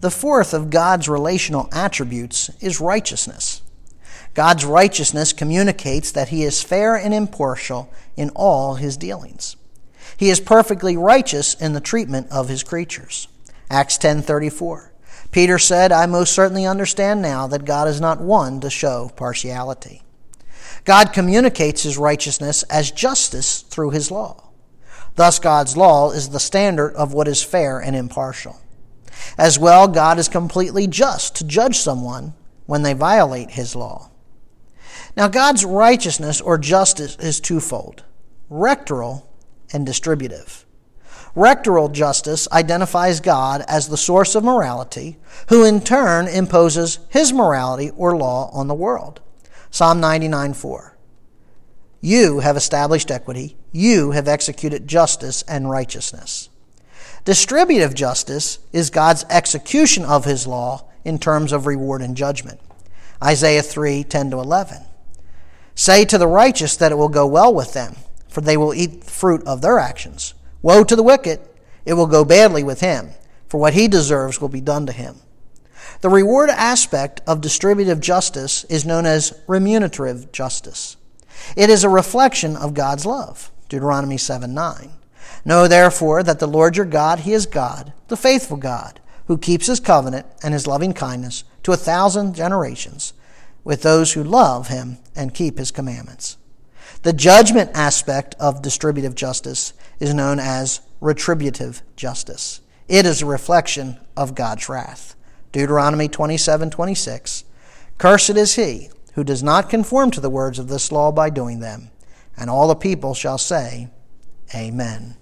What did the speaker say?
The fourth of God's relational attributes is righteousness. God's righteousness communicates that he is fair and impartial in all his dealings. He is perfectly righteous in the treatment of his creatures. Acts 10:34. Peter said, "I most certainly understand now that God is not one to show partiality." God communicates his righteousness as justice through his law. Thus God's law is the standard of what is fair and impartial. As well, God is completely just to judge someone when they violate his law. Now, God's righteousness or justice is twofold rectoral and distributive. Rectoral justice identifies God as the source of morality, who in turn imposes his morality or law on the world. Psalm 99 4. You have established equity, you have executed justice and righteousness. Distributive justice is God's execution of his law in terms of reward and judgment. Isaiah 3 10 to 11. Say to the righteous that it will go well with them, for they will eat the fruit of their actions. Woe to the wicked, it will go badly with him, for what he deserves will be done to him. The reward aspect of distributive justice is known as remunerative justice. It is a reflection of God's love. Deuteronomy 7 9. Know therefore that the Lord your God, He is God, the faithful God, who keeps His covenant and His loving kindness to a thousand generations with those who love Him and keep His commandments. The judgment aspect of distributive justice is known as retributive justice. It is a reflection of God's wrath. Deuteronomy 27:26. Cursed is he who does not conform to the words of this law by doing them. And all the people shall say, Amen.